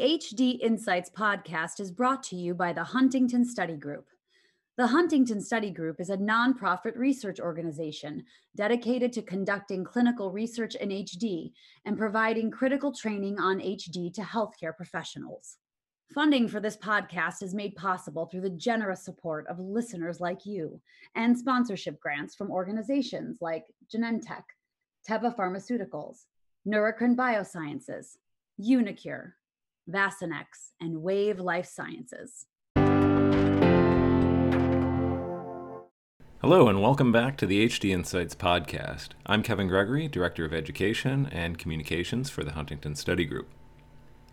The HD Insights podcast is brought to you by the Huntington Study Group. The Huntington Study Group is a nonprofit research organization dedicated to conducting clinical research in HD and providing critical training on HD to healthcare professionals. Funding for this podcast is made possible through the generous support of listeners like you and sponsorship grants from organizations like Genentech, Teva Pharmaceuticals, Neurocrine Biosciences, uniQure, Vaccinex, and Wave Life Sciences. Hello, and welcome back to the HD Insights podcast. I'm Kevin Gregory, Director of Education and Communications for the Huntington Study Group.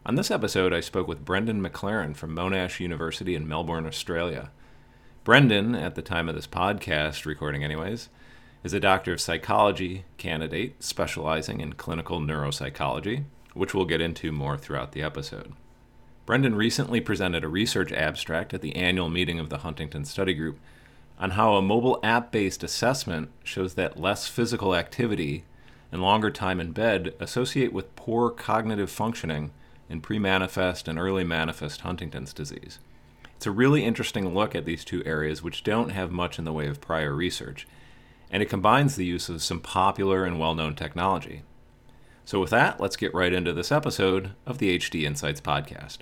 On this episode, I spoke with Brendan McLaren from Monash University in Melbourne, Australia. Brendan, at the time of this podcast recording, anyways, is a doctor of psychology candidate specializing in clinical neuropsychology, which we'll get into more throughout the episode. Brendan recently presented a research abstract at the annual meeting of the Huntington Study Group on how a mobile app based assessment shows that less physical activity and longer time in bed associate with poor cognitive functioning in pre manifest and early manifest Huntington's disease. It's a really interesting look at these two areas, which don't have much in the way of prior research, and it combines the use of some popular and well known technology. So, with that, let's get right into this episode of the HD Insights podcast.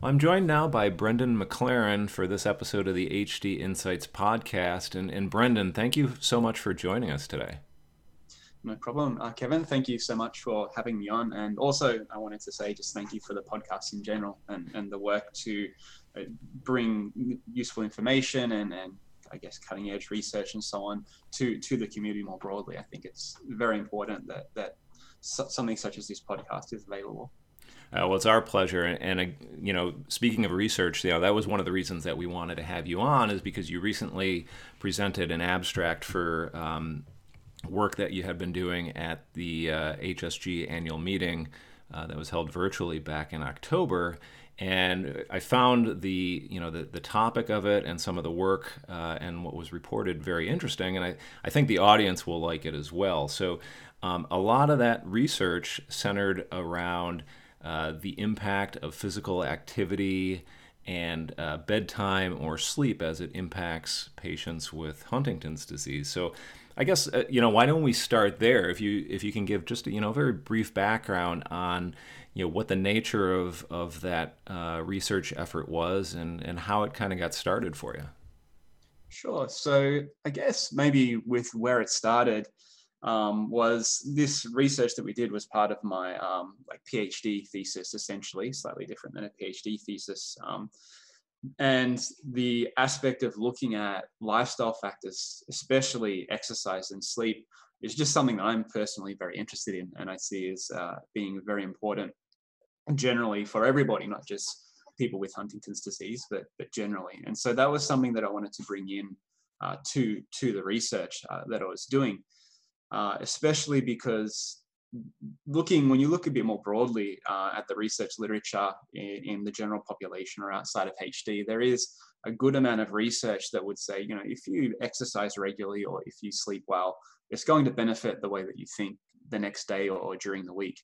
I'm joined now by Brendan McLaren for this episode of the HD Insights podcast. And, and Brendan, thank you so much for joining us today. No problem. Uh, Kevin, thank you so much for having me on. And also, I wanted to say just thank you for the podcast in general and, and the work to uh, bring useful information and, and I guess cutting edge research and so on to, to the community more broadly. I think it's very important that, that something such as this podcast is available. Uh, well, it's our pleasure, and, and uh, you know, speaking of research, you know, that was one of the reasons that we wanted to have you on, is because you recently presented an abstract for um, work that you had been doing at the uh, HSG annual meeting uh, that was held virtually back in October, and I found the you know the, the topic of it and some of the work uh, and what was reported very interesting, and I, I think the audience will like it as well. So, um, a lot of that research centered around uh, the impact of physical activity and uh, bedtime or sleep as it impacts patients with Huntington's disease. So, I guess uh, you know why don't we start there? If you if you can give just a, you know a very brief background on you know what the nature of of that uh, research effort was and and how it kind of got started for you. Sure. So I guess maybe with where it started um, was this research that we did was part of my um, like PhD thesis, essentially, slightly different than a PhD thesis. Um, and the aspect of looking at lifestyle factors, especially exercise and sleep, is just something that I'm personally very interested in, and I see as uh, being very important generally for everybody, not just people with Huntington's disease, but but generally. And so that was something that I wanted to bring in uh, to to the research uh, that I was doing uh, especially because looking when you look a bit more broadly uh, at the research literature in, in, the general population or outside of HD, there is a good amount of research that would say, you know, if you exercise regularly or if you sleep well, it's going to benefit the way that you think the next day or, or during the week.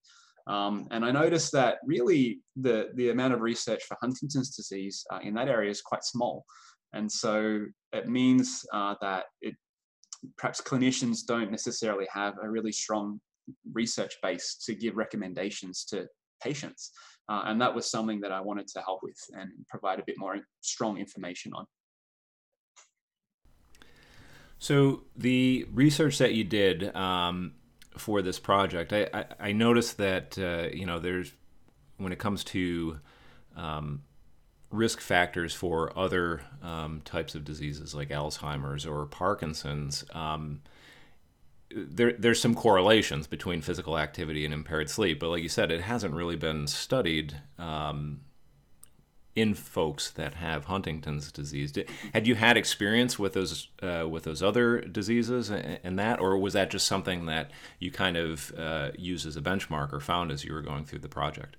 Um, and I noticed that really the, the amount of research for Huntington's disease uh, in that area is quite small. And so it means uh, that it perhaps clinicians don't necessarily have a really strong research base to give recommendations to patients. Uh, and that was something that I wanted to help with and provide a bit more strong information on. So, the research that you did um, for this project, I, I, I noticed that, uh, you know, there's, when it comes to um, risk factors for other um, types of diseases like Alzheimer's or Parkinson's, um, there, there's some correlations between physical activity and impaired sleep. But like you said, it hasn't really been studied um, in folks that have Huntington's disease. Did, had you had experience with those uh, with those other diseases and, and, that, or was that just something that you kind of uh, used as a benchmark or found as you were going through the project?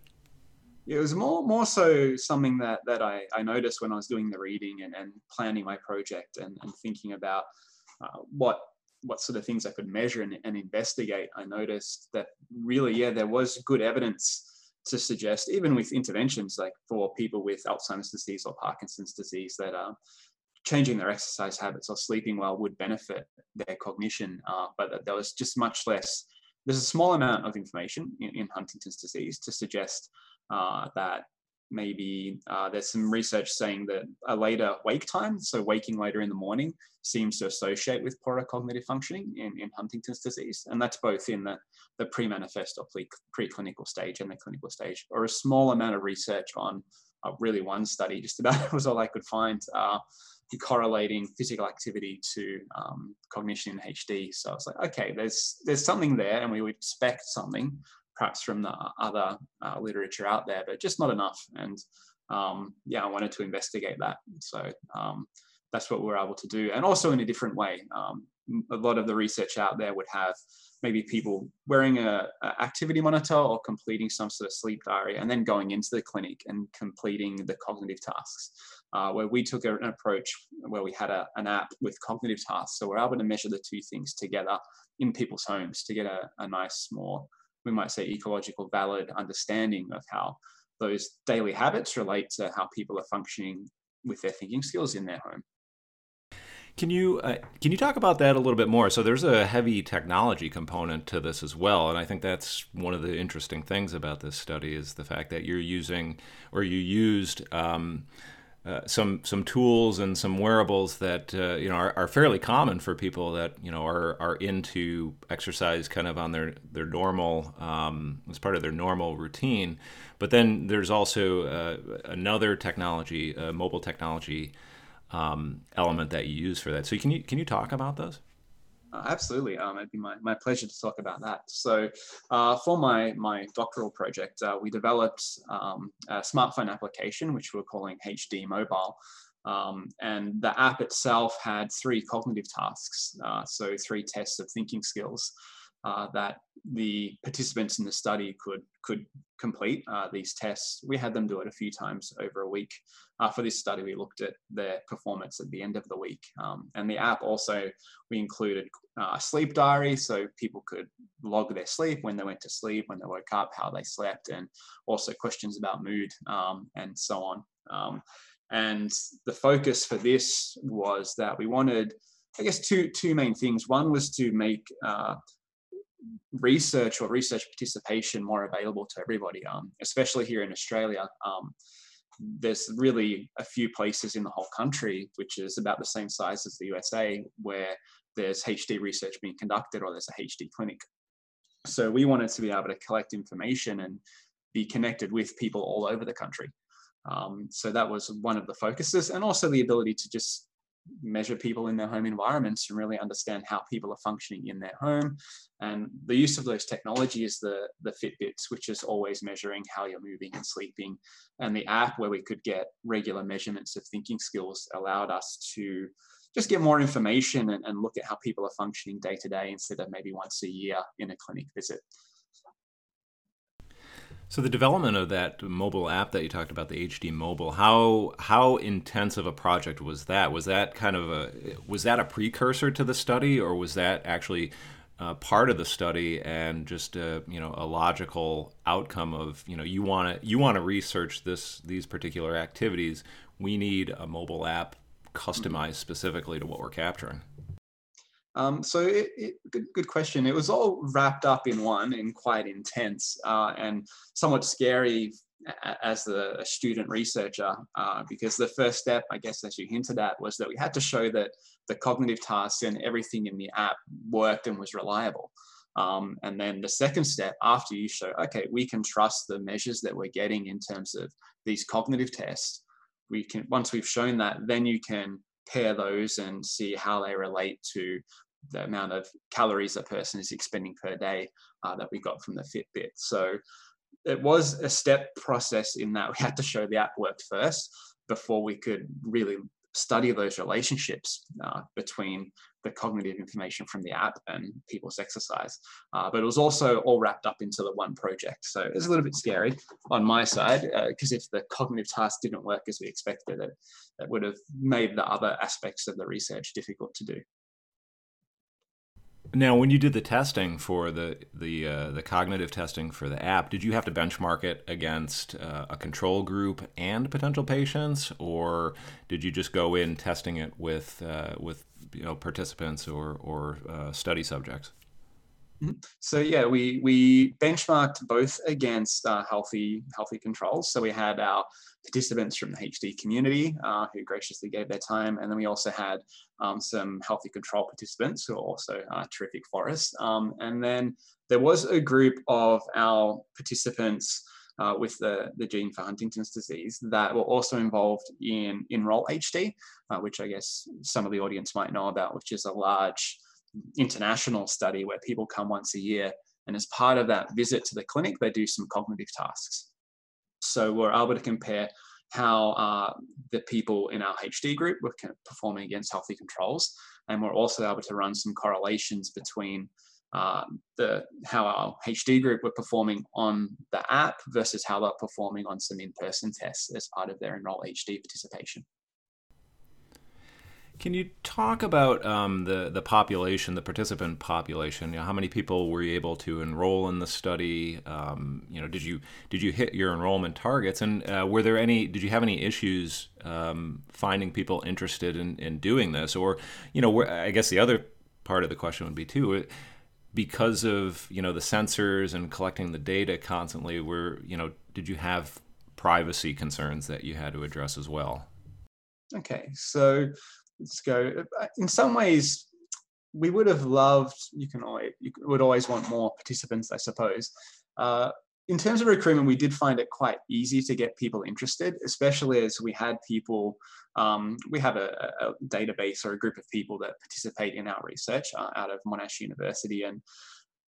it was more more so something that that I, I noticed when I was doing the reading and, and planning my project and, and thinking about uh, what what sort of things I could measure and, and investigate, I noticed that really, yeah, there was good evidence to suggest, even with interventions like for people with Alzheimer's disease or Parkinson's disease, that uh, changing their exercise habits or sleeping well would benefit their cognition. Uh, but there was just much less. There's a small amount of information in, in Huntington's disease to suggest uh, that maybe uh, there's some research saying that a later wake time, so waking later in the morning, seems to associate with poorer cognitive functioning in, in Huntington's disease. And that's both in the, the pre-manifest or pre- preclinical stage and the clinical stage, or a small amount of research on uh, really one study, just about was all I could find, uh, correlating physical activity to um, cognition in HD. So I was like, okay, there's there's something there, and we would expect something, perhaps from the other uh, literature out there, but just not enough. And um, yeah, I wanted to investigate that. So um, that's what we're able to do, and also in a different way. Um, a lot of the research out there would have maybe people wearing a, a, activity monitor or completing some sort of sleep diary, and then going into the clinic and completing the cognitive tasks. Uh, where we took an approach where we had a, an app with cognitive tasks, so we're able to measure the two things together in people's homes to get a, a nice, more we might say ecological valid understanding of how those daily habits relate to how people are functioning with their thinking skills in their home. Can you uh, can you talk about that a little bit more? So there's a heavy technology component to this as well, and I think that's one of the interesting things about this study is the fact that you're using or you used um, uh, some some tools and some wearables that uh, you know are, are, fairly common for people that you know are are into exercise kind of on their their normal um, as part of their normal routine. But then there's also uh, another technology, mobile technology um, element that you use for that. So can you can you talk about those? Uh, absolutely, um, it'd be my, my pleasure to talk about that. So, uh, for my my doctoral project, uh, we developed um, a smartphone application which we're calling HD Mobile, um, and the app itself had three cognitive tasks, uh, so three tests of thinking skills uh, that the participants in the study could could complete uh, these tests. We had them do it a few times over a week. Uh, for this study, we looked at their performance at the end of the week. Um, and the app also, we included uh, sleep diary so people could log their sleep, when they went to sleep, when they woke up, how they slept, and also questions about mood um, and so on. Um, and the focus for this was that we wanted, I guess, two, two main things. One was to make uh, research or research participation more available to everybody, um, especially here in Australia. There's really a few places in the whole country, which is about the same size as the USA, where there's HD research being conducted or there's a HD clinic. So we wanted to be able to collect information and be connected with people all over the country. Um, so that was one of the focuses, and also the ability to just measure people in their home environments and really understand how people are functioning in their home. And the use of those technology is the, the Fitbits, which is always measuring how you're moving and sleeping. And the app where we could get regular measurements of thinking skills allowed us to just get more information and, and look at how people are functioning day to day instead of maybe once a year in a clinic visit. So the development of that mobile app that you talked about, the HD Mobile, how how intense of a project was that? Was that kind of a was that a precursor to the study, or was that actually uh, part of the study and just a, you know a logical outcome of you know you want to you want to research this these particular activities? We need a mobile app customized specifically to what we're capturing. Um, so it, it, good, good question. It was all wrapped up in one and quite intense uh, and somewhat scary as a student researcher uh, because the first step, I guess, as you hinted at, was that we had to show that the cognitive tasks and everything in the app worked and was reliable. Um, and then the second step, after you show, okay, we can trust the measures that we're getting in terms of these cognitive tests. We can once we've shown that, then you can pair those and see how they relate to the amount of calories a person is expending per day uh, that we got from the Fitbit. So it was a step process in that we had to show the app worked first before we could really study those relationships uh, between the cognitive information from the app and people's exercise. Uh, but it was also all wrapped up into the one project. So it was a little bit scary on my side because uh, if the cognitive task didn't work as we expected, it, it would have made the other aspects of the research difficult to do. Now, when you did the testing for the the uh, the cognitive testing for the app, did you have to benchmark it against uh, a control group and potential patients, or did you just go in testing it with uh, with you know participants or or uh, study subjects? Mm-hmm. So yeah, we we benchmarked both against uh, healthy healthy controls. So we had our participants from the HD community uh, who graciously gave their time, and then we also had um, some healthy control participants who are also uh, terrific for us. Um, and then there was a group of our participants. Uh, with the, the gene for Huntington's disease that were also involved in Enroll HD, uh, which I guess some of the audience might know about, which is a large international study where people come once a year. And as part of that visit to the clinic, they do some cognitive tasks. So we're able to compare how uh, the people in our HD group were performing against healthy controls. And we're also able to run some correlations between uh, the how our HD group were performing on the app versus how they're performing on some in-person tests as part of their Enroll HD participation. Can you talk about um, the the population, the participant population? You know, how many people were you able to enroll in the study? Um, you know, did you did you hit your enrollment targets? And uh, were there any? Did you have any issues um, finding people interested in, in doing this? Or, you know, I guess the other part of the question would be too, uh, because of you know the sensors and collecting the data constantly. Were you know, did you have privacy concerns that you had to address as well? Okay, so let's go. Uh, in some ways, we would have loved. You can always you would always want more participants, I suppose. Uh, in terms of recruitment, we did find it quite easy to get people interested, especially as we had people. Um, we have a, a, database or a group of people that participate in our research uh, out of Monash University, and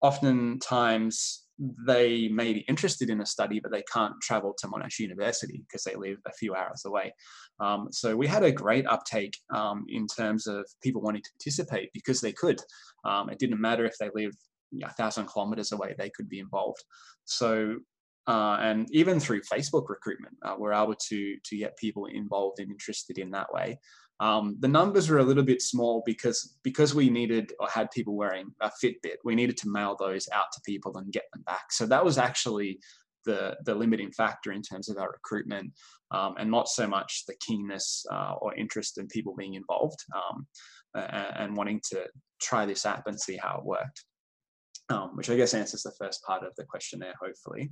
oftentimes they may be interested in a study, but they can't travel to Monash University because they live a few hours away. Um, so we had a great uptake um, in terms of people wanting to participate because they could. Um, it didn't matter if they lived you know, a thousand kilometers away, they could be involved. So uh, and even through Facebook recruitment, uh, we're able to to get people involved and interested in that way. Um, the numbers were a little bit small because because we needed or had people wearing a Fitbit, we needed to mail those out to people and get them back. So that was actually the the limiting factor in terms of our recruitment, um, and not so much the keenness uh, or interest in people being involved um, and, and, wanting to try this app and see how it worked. Um, which I guess answers the first part of the question there, hopefully.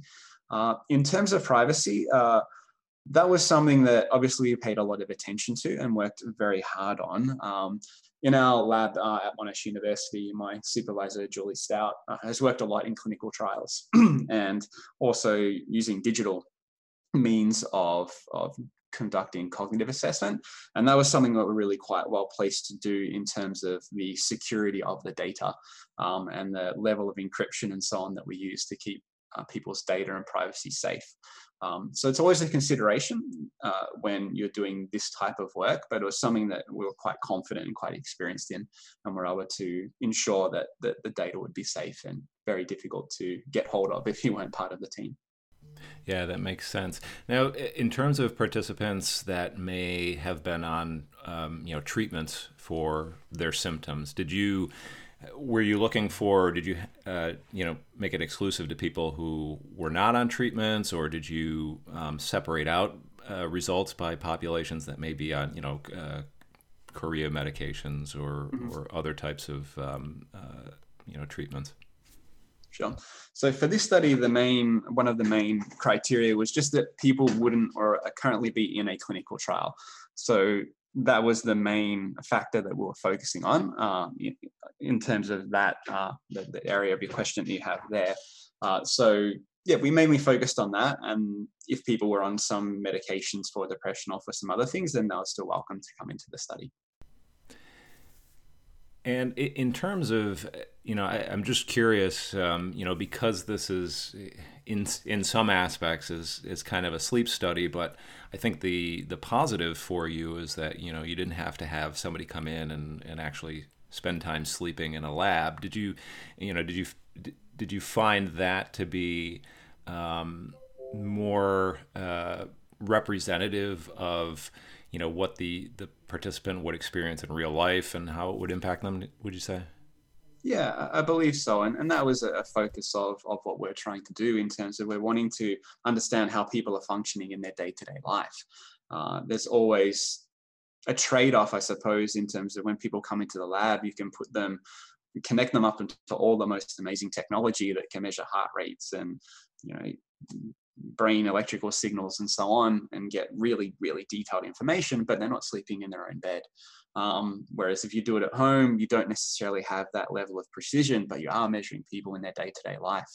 Uh, in terms of privacy, uh, that was something that obviously we paid a lot of attention to and worked very hard on. Um, in our lab uh, at Monash University, my supervisor, Julie Stout, uh, has worked a lot in clinical trials and also using digital means of, of conducting cognitive assessment. And that was something that we're really quite well placed to do in terms of the security of the data um, and the level of encryption and so on that we use to keep uh, people's data and privacy safe. Um, so it's always a consideration uh, when you're doing this type of work, but it was something that we were quite confident and quite experienced in, and we're able to ensure that, that the data would be safe and very difficult to get hold of if you weren't part of the team. Yeah, that makes sense. Now, in terms of participants that may have been on, um, you know, treatments for their symptoms, did you were you looking for did you uh, you know make it exclusive to people who were not on treatments or did you um, separate out uh, results by populations that may be on you know uh, chorea medications or mm-hmm. or other types of um, uh, you know treatments Sure. So for this study, the main one of the main criteria was just that people wouldn't or currently be in a clinical trial. So that was the main factor that we were focusing on uh, in, terms of that uh, the, the, area of your question that you have there. Uh, so yeah, we mainly focused on that, and if people were on some medications for depression or for some other things, then they were still welcome to come into the study. And in terms of, you know, I, am just curious, um, you know, because this is in in some aspects is is kind of a sleep study, but I think the the positive for you is that you know you didn't have to have somebody come in and, and actually spend time sleeping in a lab. Did you, you know, did you did you find that to be um, more uh, representative of you know what the the participant would experience in real life and how it would impact them? Would you say? Yeah, I believe so. And, and that was a focus of, of what we're trying to do in terms of we're wanting to understand how people are functioning in their day to day life. Uh, there's always a trade off, I suppose, in terms of when people come into the lab, you can put them, connect them up into all the most amazing technology that can measure heart rates and, you know, brain electrical signals and so on and get really, really detailed information, but they're not sleeping in their own bed. Um, whereas if you do it at home, you don't necessarily have that level of precision, but you are measuring people in their day to day life.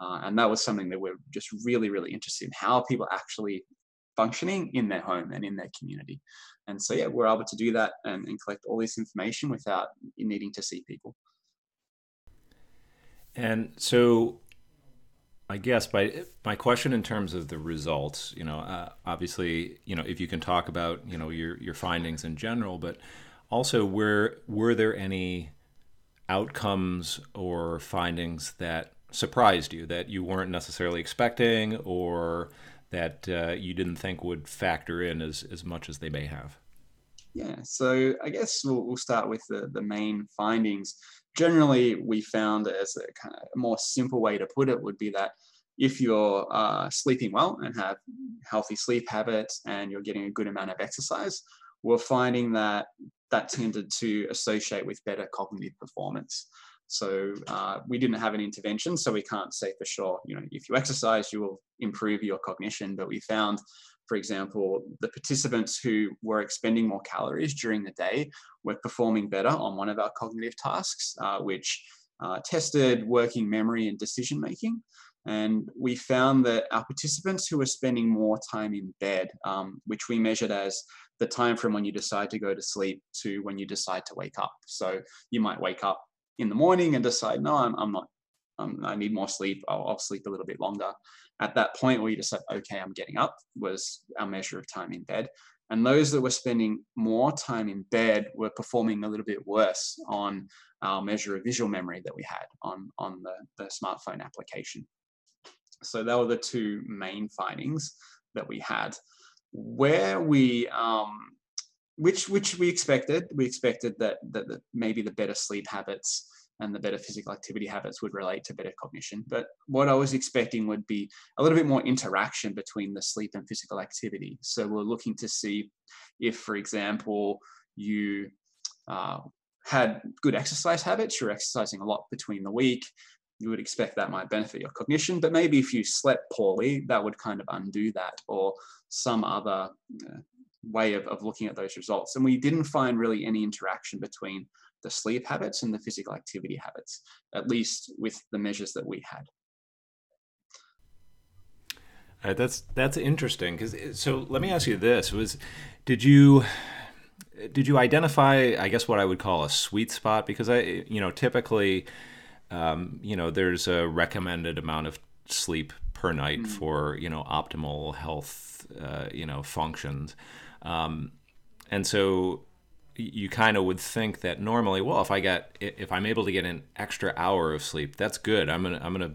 Uh, and that was something that we're just really, really interested in how people actually functioning in their home and in their community. And so, yeah, we're able to do that and, and collect all this information without needing to see people. And so, I guess my my question in terms of the results, you know, uh, obviously, you know, if you can talk about, you know, your your findings in general, but also were were there any outcomes or findings that surprised you that you weren't necessarily expecting or that uh, you didn't think would factor in as as much as they may have? Yeah, so I guess we'll, we'll start with the, the main findings. Generally, we found as a kind of more simple way to put it would be that if you're uh, sleeping well and have healthy sleep habits and you're getting a good amount of exercise, we're finding that that tended to associate with better cognitive performance. So uh, we didn't have an intervention, so we can't say for sure. You know, if you exercise, you will improve your cognition. But we found, for example, the participants who were expending more calories during the day were performing better on one of our cognitive tasks, uh, which uh, tested working memory and decision making. And we found that our participants who were spending more time in bed, um, which we measured as the time from when you decide to go to sleep to when you decide to wake up. So you might wake up in the morning and decide, no, I'm, I'm not, um, I need more sleep. I'll, I'll, sleep a little bit longer. At that point where you decide, okay, I'm getting up, was our measure of time in bed. And those that were spending more time in bed were performing a little bit worse on our measure of visual memory that we had on, on the, the smartphone application. So that were the two main findings that we had. Where we um, which which we expected. We expected that, that that maybe the better sleep habits and the better physical activity habits would relate to better cognition. But what I was expecting would be a little bit more interaction between the sleep and physical activity. So we're looking to see if, for example, you uh, had good exercise habits, you're exercising a lot between the week, you would expect that might benefit your cognition. But maybe if you slept poorly, that would kind of undo that, or some other uh, way of, of looking at those results. And we didn't find really any interaction between the sleep habits and the physical activity habits, at least with the measures that we had. Uh, that's that's interesting because so let me ask you this was did you did you identify I guess what I would call a sweet spot because I you know typically um, you know there's a recommended amount of sleep per night mm-hmm. for you know optimal health uh, you know functions um, and so you kind of would think that normally, well, if I get if I'm able to get an extra hour of sleep, that's good. I'm gonna I'm gonna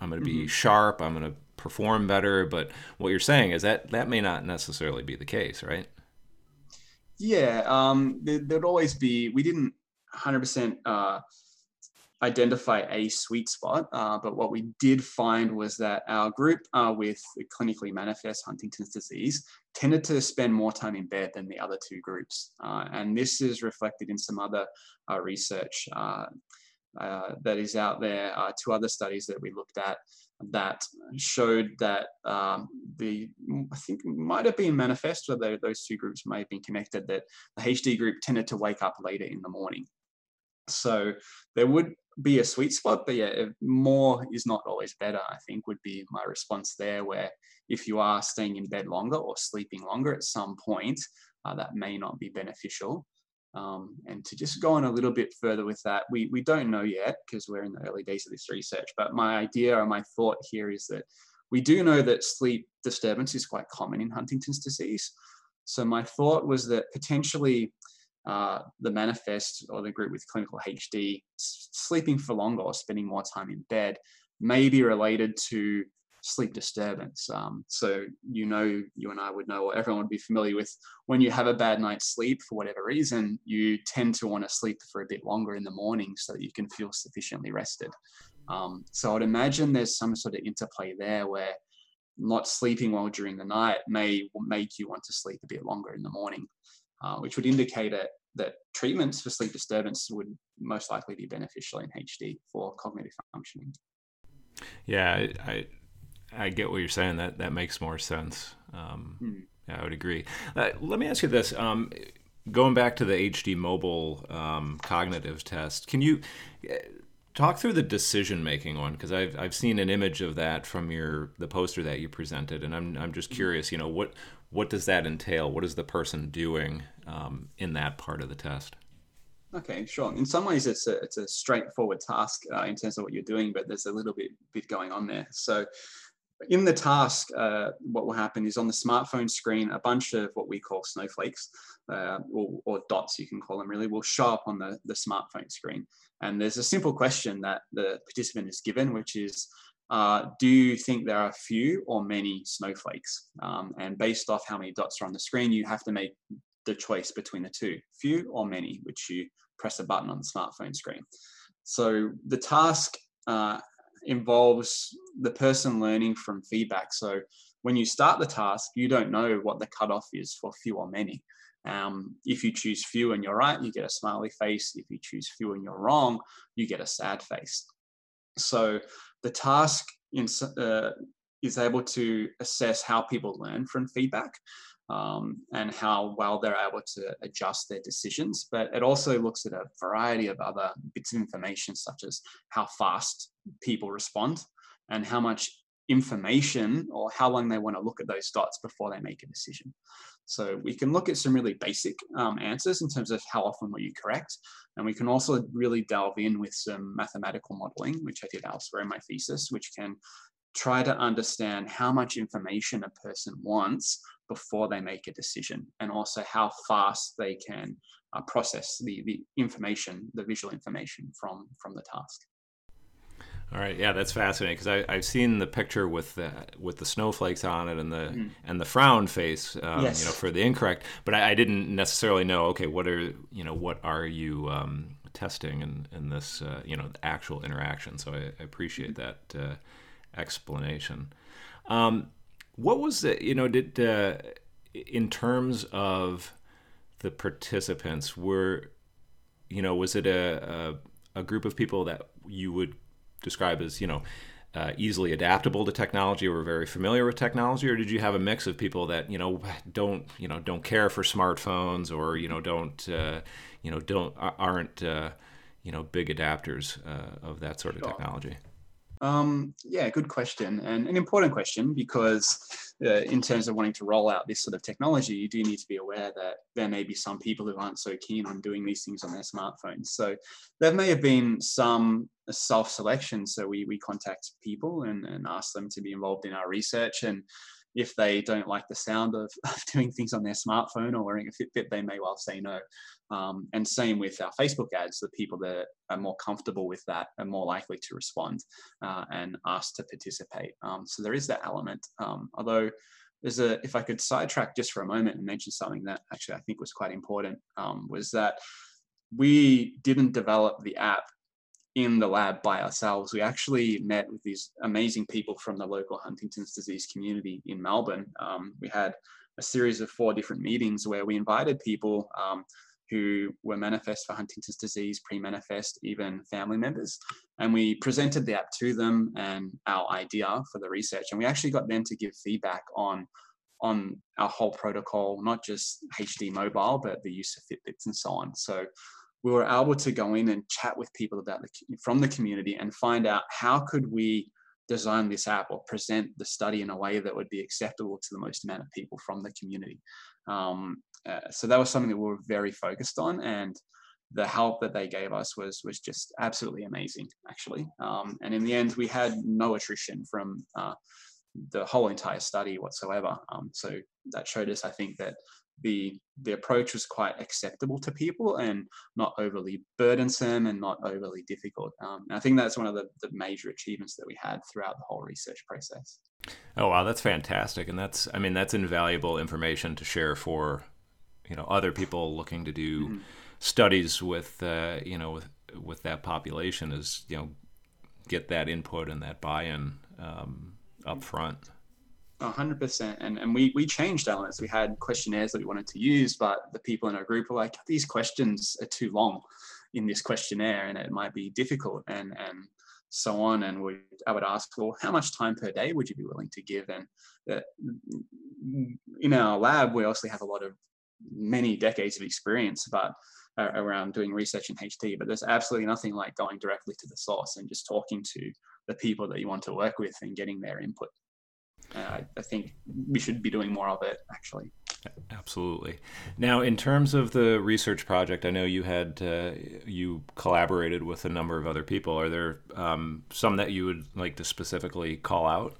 I'm gonna be mm-hmm. sharp. I'm gonna perform better. But what you're saying is that that may not necessarily be the case, right? Yeah, um, there, would always be. We didn't 100% uh, identify a sweet spot, uh, but what we did find was that our group uh, with clinically manifest Huntington's disease tended to spend more time in bed than the other two groups. Uh, and this is reflected in some other uh, research uh, uh, that is out there, two other studies that we looked at that showed that um, the I think might have been manifest, whether those two groups may have been connected, that the HD group tended to wake up later in the morning. So there would be a sweet spot, but yeah, more is not always better. I think would be my response there. Where if you are staying in bed longer or sleeping longer at some point, uh, that may not be beneficial. Um, and to just go on a little bit further with that, we we don't know yet because we're in the early days of this research. But my idea or my thought here is that we do know that sleep disturbance is quite common in Huntington's disease. So my thought was that potentially uh, the manifest or the group with clinical HD sleeping for longer or spending more time in bed may be related to sleep disturbance. Um, so you know, you and I would know, or everyone would be familiar with when you have a bad night's sleep for whatever reason, you tend to want to sleep for a bit longer in the morning so that you can feel sufficiently rested. Um, so I'd imagine there's some sort of interplay there where not sleeping well during the night may make you want to sleep a bit longer in the morning, uh, which would indicate a, that treatments for sleep disturbance would most likely be beneficial in HD for cognitive functioning. Yeah, I I get what you're saying. That that makes more sense. Um, hmm. Yeah, I would agree. Uh, let me ask you this. Um, going back to the HD mobile um, cognitive test, can you uh, talk through the decision making one? Because I've I've seen an image of that from your the poster that you presented, and I'm I'm just hmm. curious. You know what what does that entail? What is the person doing um, in that part of the test? Okay, sure. In some ways, it's a it's a straightforward task uh, in terms of what you're doing, but there's a little bit bit going on there. So, in the task, uh, what will happen is on the smartphone screen, a bunch of what we call snowflakes, uh, or, or, dots, you can call them really, will show up on the, the smartphone screen. And there's a simple question that the participant is given, which is, uh, do you think there are few or many snowflakes? Um, and based off how many dots are on the screen, you have to make the choice between the two, few or many, which you press a button on the smartphone screen. So the task uh, involves the person learning from feedback. So when you start the task, you don't know what the cutoff is for few or many. Um, if you choose few and you're right, you get a smiley face. If you choose few and you're wrong, you get a sad face. So the task in, uh, is able to assess how people learn from feedback um, and how well they're able to adjust their decisions. But it also looks at a variety of other bits of information, such as how fast people respond and how much information or how long they want to look at those dots before they make a decision. So we can look at some really basic um, answers in terms of how often were you correct. And we can also really delve in with some mathematical modeling, which I did elsewhere in my thesis, which can try to understand how much information a person wants before they make a decision and also how fast they can uh, process the, the information, the visual information from, from the task. All right, yeah, that's fascinating because I've seen the picture with the with the snowflakes on it and the mm. and the frown face, um, yes. you know, for the incorrect. But I, I, didn't necessarily know. Okay, what are you know what are you um, testing in in this uh, you know actual interaction? So I, I appreciate mm. that uh, explanation. Um, what was it? You know, did uh, in terms of the participants were, you know, was it a, a, a group of people that you would describe as you know uh, easily adaptable to technology or very familiar with technology, or did you have a mix of people that you know don't you know don't care for smartphones or you know don't uh, you know don't aren't uh, you know big adapters uh, of that sort of technology? Um, yeah, good question, and an important question because uh, in terms of wanting to roll out this sort of technology, you do need to be aware that there may be some people who aren't so keen on doing these things on their smartphones. So there may have been some self-selection. So we we contact people and, and ask them to be involved in our research and if they don't like the sound of, of, doing things on their smartphone or wearing a Fitbit, they may well say no. Um, and same with our Facebook ads, the people that are more comfortable with that are more likely to respond uh, and ask to participate. Um, so there is that element. Um, although there's a, if I could sidetrack just for a moment and mention something that actually I think was quite important, um, was that we didn't develop the app in the lab by ourselves. We actually met with these amazing people from the local Huntington's disease community in Melbourne. Um, we had a series of four different meetings where we invited people um, who were manifest for Huntington's disease, pre-manifest, even family members. And we presented the app to them and our idea for the research. And we actually got them to give feedback on, on our whole protocol, not just HD mobile, but the use of Fitbits and so on. So we were able to go in and chat with people about the from the community and find out how could we design this app or present the study in a way that would be acceptable to the most amount of people from the community. Um, uh, so that was something that we were very focused on, and the help that they gave us was was just absolutely amazing, actually. Um, and in the end, we had no attrition from uh, the whole entire study whatsoever. Um, so that showed us, I think, that the the approach was quite acceptable to people and not overly burdensome and not overly difficult. Um, I think that's one of the, the major achievements that we had throughout the whole research process. Oh wow, that's fantastic, and that's I mean that's invaluable information to share for you know other people looking to do mm-hmm. studies with uh, you know with with that population is you know get that input and that buy-in um, up front. hundred percent. And and we we changed elements. We had questionnaires that we wanted to use, but the people in our group were like, these questions are too long in this questionnaire and it might be difficult and and so on. And we I would ask, well, how much time per day would you be willing to give? And uh, in our lab, we obviously have a lot of many decades of experience, but uh, around doing research in HD, but there's absolutely nothing like going directly to the source and just talking to the people that you want to work with and getting their input. Uh, I, think we should be doing more of it, actually. Absolutely. Now, in terms of the research project, I know you had uh, you collaborated with a number of other people. Are there um, some that you would like to specifically call out?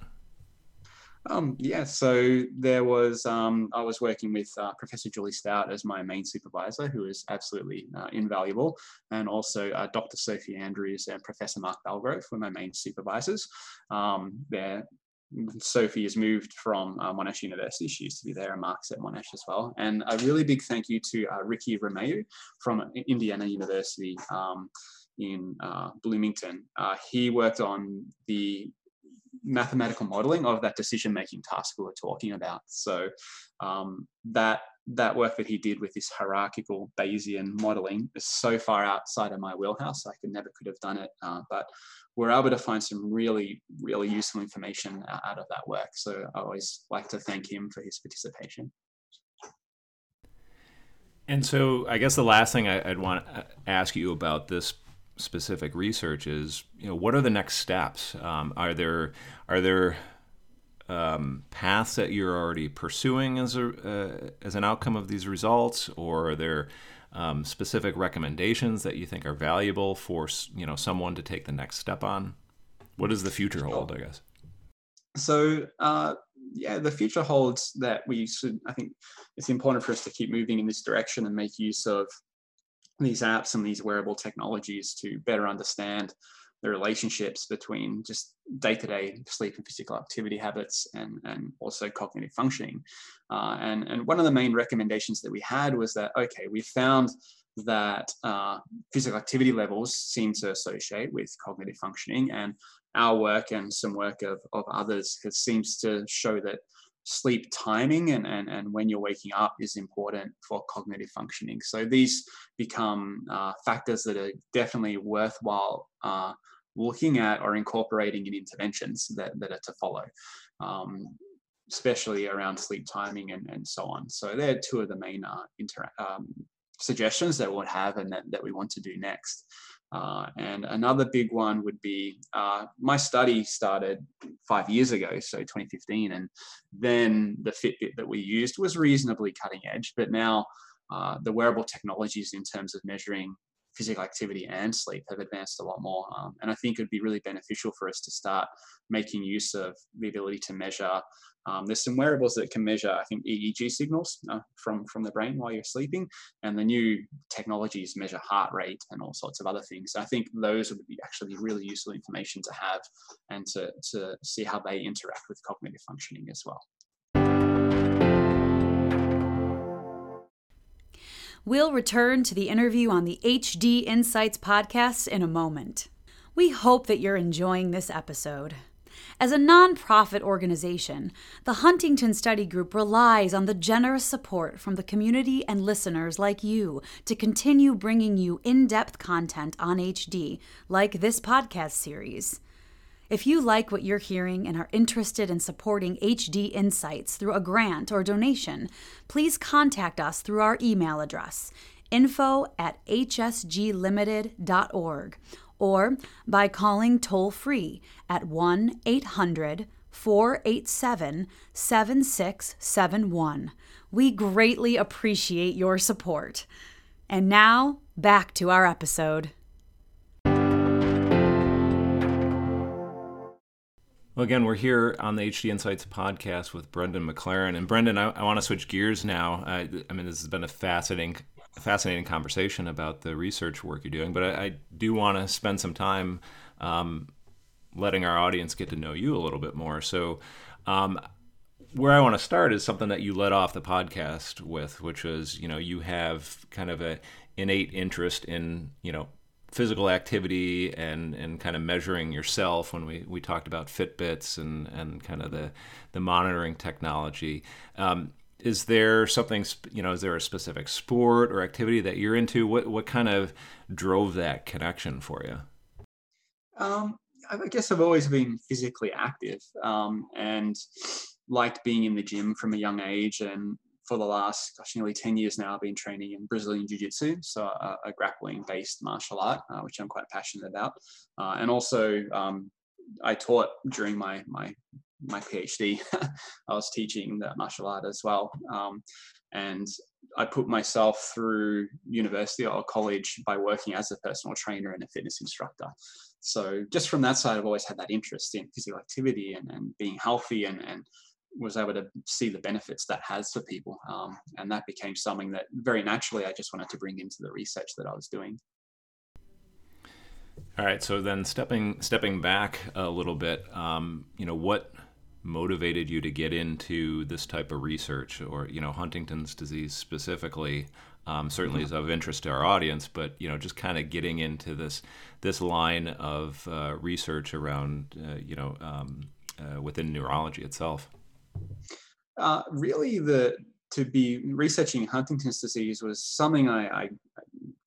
Um, yeah, so there was, um, I was working with uh, Professor Julie Stout as my main supervisor, who is absolutely uh, invaluable, and also uh, Dr. Sophie Andrews and Professor Mark Bellgrove were my main supervisors. Um, there, Sophie has moved from uh, Monash University. She used to be there, and Mark's at Monash as well. And a really big thank you to uh, Ricky Romeu from Indiana University um, in uh, Bloomington. Uh, he worked on the mathematical modeling of that decision making task we were talking about. So um, that that work that he did with this hierarchical Bayesian modeling is so far outside of my wheelhouse. I could never could have done it, uh, but we're able to find some really really useful information out of that work. So I always like to thank him for his participation. And so, I guess the last thing I'd want to ask you about this specific research is you know what are the next steps? Um, are there are there um, paths that you're already pursuing as a uh, as an outcome of these results? Or are there um, specific recommendations that you think are valuable for you know someone to take the next step on? What does the future hold i guess? So uh, yeah the future holds that we should i think it's important for us to keep moving in this direction and make use of these apps and these wearable technologies to better understand the relationships between just day-to-day sleep and physical activity habits and, and also cognitive functioning. Uh, and, and one of the main recommendations that we had was that, okay, we found that uh, physical activity levels seem to associate with cognitive functioning and our work and some work of, of others has, seems to show that sleep timing and, and, and when you're waking up is important for cognitive functioning. So these become uh, factors that are definitely worthwhile uh, looking at or incorporating in interventions that, that are to follow, um, especially around sleep timing and, and so on. So they're two of the main uh, inter- um, suggestions that we'll have and that, that we want to do next. Uh, and another big one would be uh, my study started five years ago, so 2015, and then the Fitbit that we used was reasonably cutting edge, but now uh, the wearable technologies in terms of measuring physical activity and sleep have advanced a lot more. Um, and I think it would be really beneficial for us to start making use of the ability to measure. Um, there's some wearables that can measure, I think, EEG signals uh, from, from the brain while you're sleeping. And the new technologies measure heart rate and all sorts of other things. I think those would be actually really useful information to have and to, to see how they interact with cognitive functioning as well. We'll return to the interview on the HD Insights podcast in a moment. We hope that you're enjoying this episode. As a nonprofit organization, the Huntington Study Group relies on the generous support from the community and listeners like you to continue bringing you in depth content on HD, like this podcast series. If you like what you're hearing and are interested in supporting HD Insights through a grant or donation, please contact us through our email address info at hsglimited.org or by calling toll free at 1 800 487 7671. We greatly appreciate your support. And now, back to our episode. Well, again, we're here on the HD Insights podcast with Brendan McLaren. And Brendan, I, I want to switch gears now. I, I, mean, this has been a fascinating, fascinating conversation about the research work you're doing, but I, I do want to spend some time um, letting our audience get to know you a little bit more. So, um, where I want to start is something that you led off the podcast with, which was, you know, you have kind of a innate interest in, you know, physical activity and and kind of measuring yourself when we, we talked about Fitbits and and kind of the the monitoring technology. Um, is there something you know? Is there a specific sport or activity that you're into? What what kind of drove that connection for you? Um, I guess I've always been physically active um, and liked being in the gym from a young age and for the last gosh, nearly 10 years now, I've been training in Brazilian Jiu Jitsu, so a, a grappling based martial art, uh, which I'm quite passionate about. Uh, and also, um, I taught during my, my, my PhD, I was teaching the martial art as well. Um, and I put myself through university or college by working as a personal trainer and a fitness instructor. So just from that side, I've always had that interest in physical activity and, and being healthy and, and was able to see the benefits that has for people. Um, and that became something that very naturally I just wanted to bring into the research that I was doing. All right. So then stepping stepping back a little bit, um, you know, what motivated you to get into this type of research or, you know, Huntington's disease specifically? Um, certainly is of interest to our audience, but you know, just kind of getting into this this line of uh, research around, uh, you know, um, uh, within neurology itself. Uh, really, the to be researching Huntington's disease was something I, I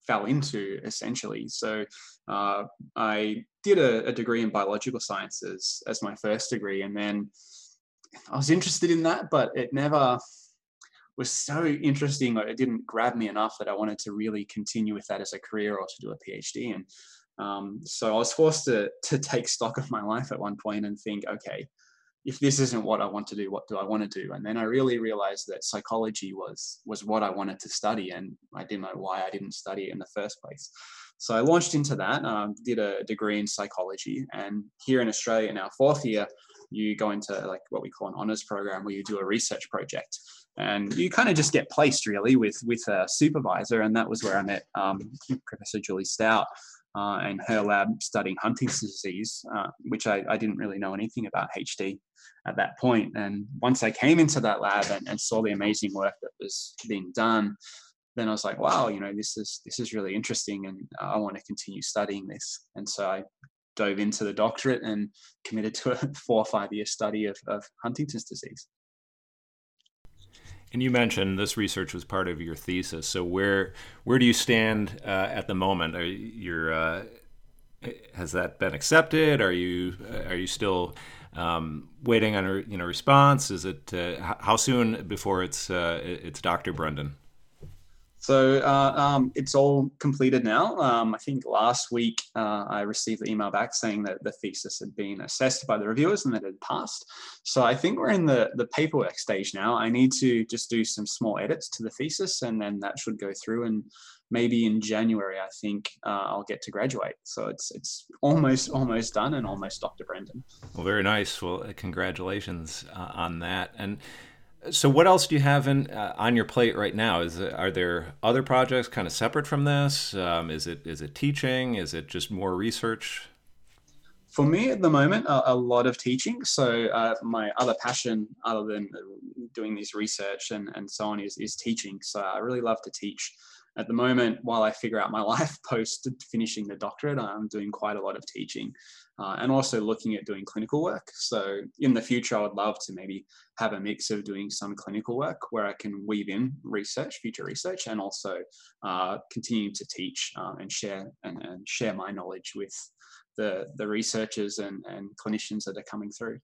fell into essentially. So uh, I did a, a, degree in biological sciences as my first degree, and then I was interested in that, but it never was so interesting. It didn't grab me enough that I wanted to really continue with that as a career or to do a PhD. And um, so I was forced to to take stock of my life at one point and think, okay, if this isn't what I want to do, what do I want to do? And then I really realized that psychology was was what I wanted to study, and I didn't know why I didn't study it in the first place. So I launched into that, um, did a degree in psychology, and here in Australia in our fourth year, you go into like what we call an honors program where you do a research project, and you kind of just get placed really with with a supervisor, and that was where I met um, Professor Julie Stout uh, and her lab studying Huntington's disease, uh, which I, I, didn't really know anything about HD at that point. And once I came into that lab and, and, saw the amazing work that was being done, then I was like, wow, you know, this is this is really interesting, and I want to continue studying this. And so I dove into the doctorate and committed to a four or five year study of, of Huntington's disease. And you mentioned this research was part of your thesis. So where where do you stand uh, at the moment? Are you uh, has that been accepted? Are you are you still um, waiting on a you know response? Is it uh, how soon before it's uh, it's Dr. Brendan? So uh, um, it's all completed now. Um, I think last week uh, I received the email back saying that the thesis had been assessed by the reviewers and that it had passed. So I think we're in the, the paperwork stage now. I need to just do some small edits to the thesis and then that should go through. And maybe in January, I think uh, I'll get to graduate. So it's it's almost almost done and almost Dr. Brendan. Well, very nice. Well, congratulations uh, on that. And so, what else do you have in uh, on your plate right now? Is are there other projects kind of separate from this? Um, is it is it teaching? Is it just more research? For me, at the moment, a, a lot of teaching. So, uh, my other passion, other than doing this research and, and so on, is is teaching. So, I really love to teach. At the moment, while I figure out my life post finishing the doctorate, I'm doing quite a lot of teaching uh, and also looking at doing clinical work. So in the future, I would love to maybe have a mix of doing some clinical work where I can weave in research, future research, and also uh, continue to teach um, and share and, and, share my knowledge with the the researchers and, and clinicians that are coming through.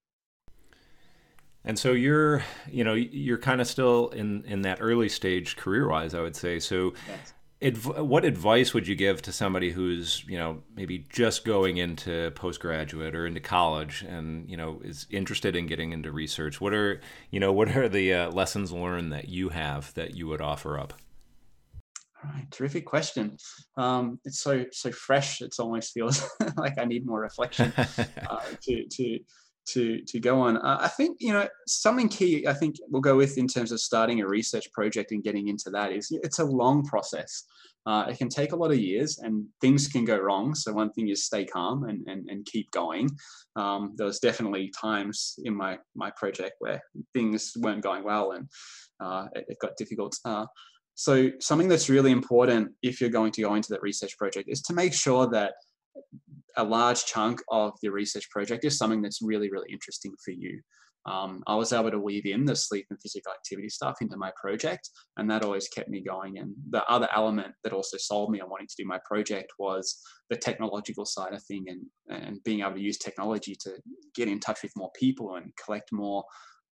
And so you're, you know, you're kind of still in in that early stage career wise, I would say. So, yes. adv- what advice would you give to somebody who's you know maybe just going into postgraduate or into college and you know is interested in getting into research? What are you know what are the uh, lessons learned that you have that you would offer up? All right terrific question. Um, it's so so fresh it almost feels like i need more reflection uh, to to to to go on. Uh, I think you know something key. I think we'll go with in terms of starting a research project and getting into that is it's a long process. Uh, it can take a lot of years, and things can go wrong. So one thing is stay calm and and, and keep going. Um, there was definitely times in my my project where things weren't going well and uh, it, it, got difficult. Uh, so something that's really important if you're going to go into that research project is to make sure that a large chunk of the research project is something that's really, really interesting for you. Um, I was able to weave in the sleep and physical activity stuff into my project, and that always kept me going. And the other element that also sold me on wanting to do my project was the technological side of thing and, and being able to use technology to get in touch with more people and collect more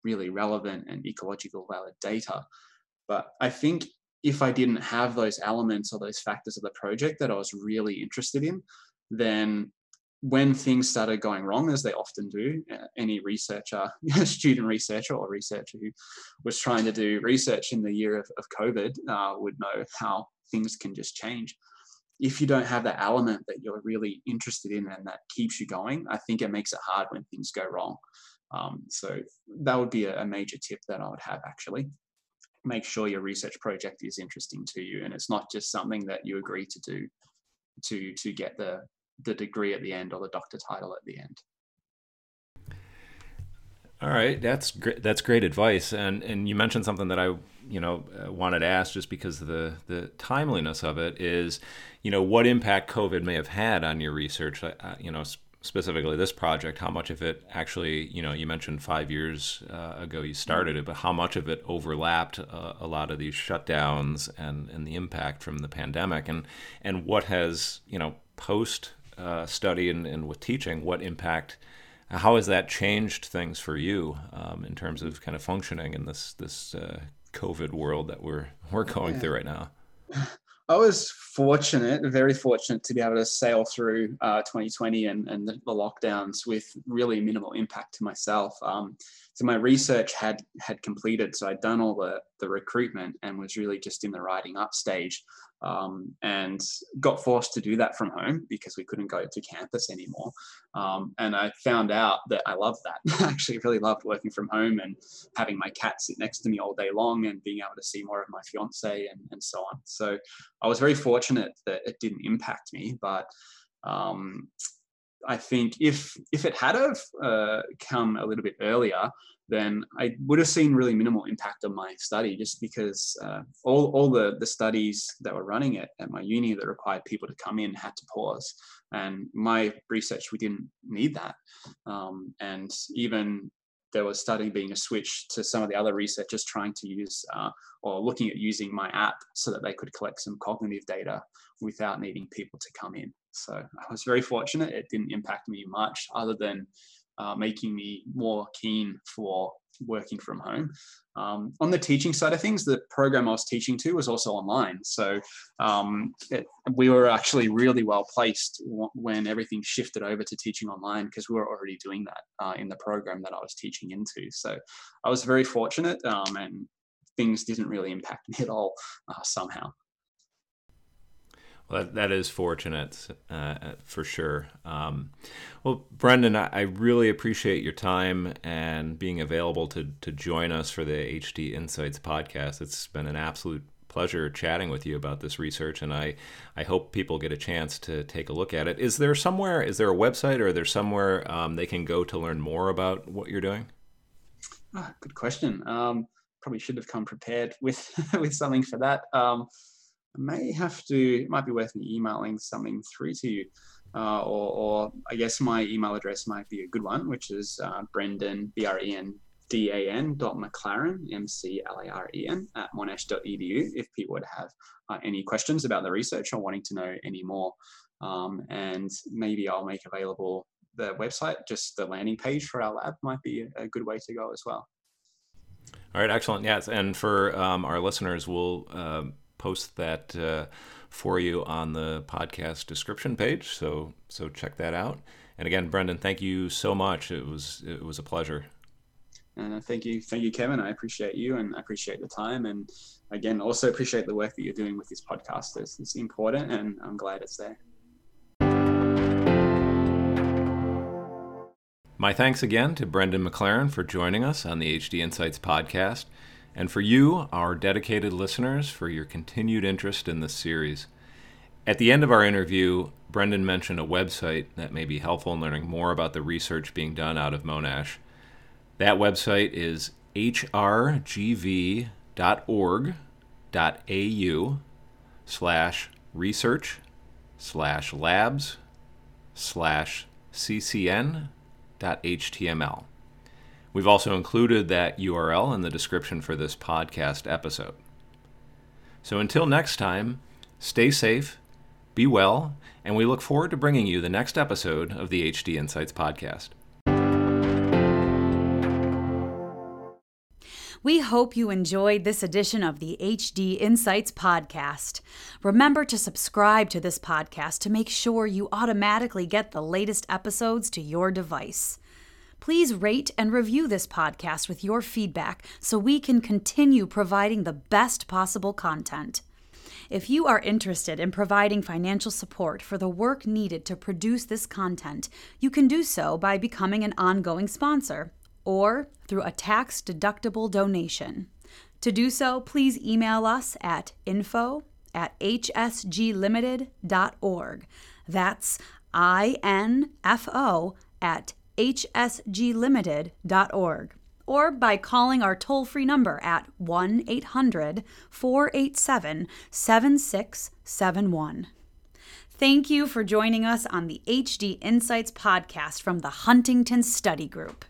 really relevant and ecological valid data. But I think if I didn't have those elements or those factors of the project that I was really interested in, then when things started going wrong, as they often do, uh, any researcher, student researcher or researcher who was trying to do research in the year of, of COVID uh, would know how things can just change. If you don't have that element that you're really interested in and that keeps you going, I think it makes it hard when things go wrong. Um, so that would be a, a major tip that I would have actually. Make sure your research project is interesting to you and it's not just something that you agree to do to to get the the degree at the end or the doctor title at the end. All right, that's great. That's great advice, and and you mentioned something that I, you know, uh, wanted to ask just because of the the timeliness of it is, you know, what impact COVID may have had on your research. Uh, you know, specifically this project, how much of it actually, you know, you mentioned five years uh, ago you started it, but how much of it overlapped uh, a lot of these shutdowns and and the impact from the pandemic, and and what has you know post uh, study and, and with teaching, what impact, how has that changed things for you um, in terms of kind of functioning in this this uh, COVID world that we're we're going yeah. through right now? I was fortunate, very fortunate to be able to sail through uh, 2020 and, and the, the, lockdowns with really minimal impact to myself. Um, so my research had had completed, so I'd done all the the recruitment and was really just in the writing up stage um, and got forced to do that from home because we couldn't go to campus anymore. Um, and I found out that I loved that. I actually really loved working from home and having my cat sit next to me all day long and being able to see more of my fiance and, and so on. So I was very fortunate that it didn't impact me, but um, I think if if it had have uh, come a little bit earlier, then I would have seen really minimal impact on my study just because uh, all, all the, the studies that were running at, at my uni that required people to come in had to pause. And my research, we didn't need that. Um, and even there was starting being a switch to some of the other researchers trying to use uh, or looking at using my app so that they could collect some cognitive data without needing people to come in. So I was very fortunate. It didn't impact me much other than uh, making me more keen for working from home. Um, on the teaching side of things, the program I was teaching to was also online. So um, it, we were actually really well placed w- when everything shifted over to teaching online because we were already doing that uh, in the program that I was teaching into. So I was very fortunate um, and things didn't really impact me at all uh, somehow. Well, that, that is fortunate uh, for sure. Um, well, Brendan, I, I, really appreciate your time and being available to, to join us for the HD Insights podcast. It's been an absolute pleasure chatting with you about this research, and I, I hope people get a chance to take a look at it. Is there somewhere, is there a website or is there somewhere um, they can go to learn more about what you're doing? Oh, good question. Um, probably should have come prepared with, with something for that. I may have to, it might be worth me emailing something through to you. Uh, or, or, I guess my email address might be a good one, which is uh, Brendan, B R E N D A N dot McLaren, M C L A R E N, at monash.edu if people would have uh, any questions about the research or wanting to know any more. Um, and maybe I'll make available the website, just the landing page for our lab might be a good way to go as well. All right, excellent. Yes, and for um, our listeners, we'll uh, post that uh, for you on the podcast description page. So so check that out. And again, Brendan, thank you so much. It was it was a pleasure. Uh, thank you, thank you, Kevin. I appreciate you and I appreciate the time. And again, also appreciate the work that you're doing with this podcast. It's, it's important, and I'm glad it's there. My thanks again to Brendan McLaren for joining us on the HD Insights podcast, and for you, our dedicated listeners, for your continued interest in this series. At the end of our interview, Brendan mentioned a website that may be helpful in learning more about the research being done out of Monash. That website is hrgv.org.au slash research slash labs slash ccn.html. We've also included that URL in the description for this podcast episode. So until next time, stay safe, be well, and we look forward to bringing you the next episode of the HD Insights podcast. We hope you enjoyed this edition of the HD Insights podcast. Remember to subscribe to this podcast to make sure you automatically get the latest episodes to your device. Please rate and review this podcast with your feedback so we can continue providing the best possible content. If you are interested in providing financial support for the work needed to produce this content, you can do so by becoming an ongoing sponsor or through a tax deductible donation. To do so, please email us at info at hsglimited.org. That's I N F O at hsglimited.org. Or by calling our toll free number at 1 800 487 7671. Thank you for joining us on the HD Insights podcast from the Huntington Study Group.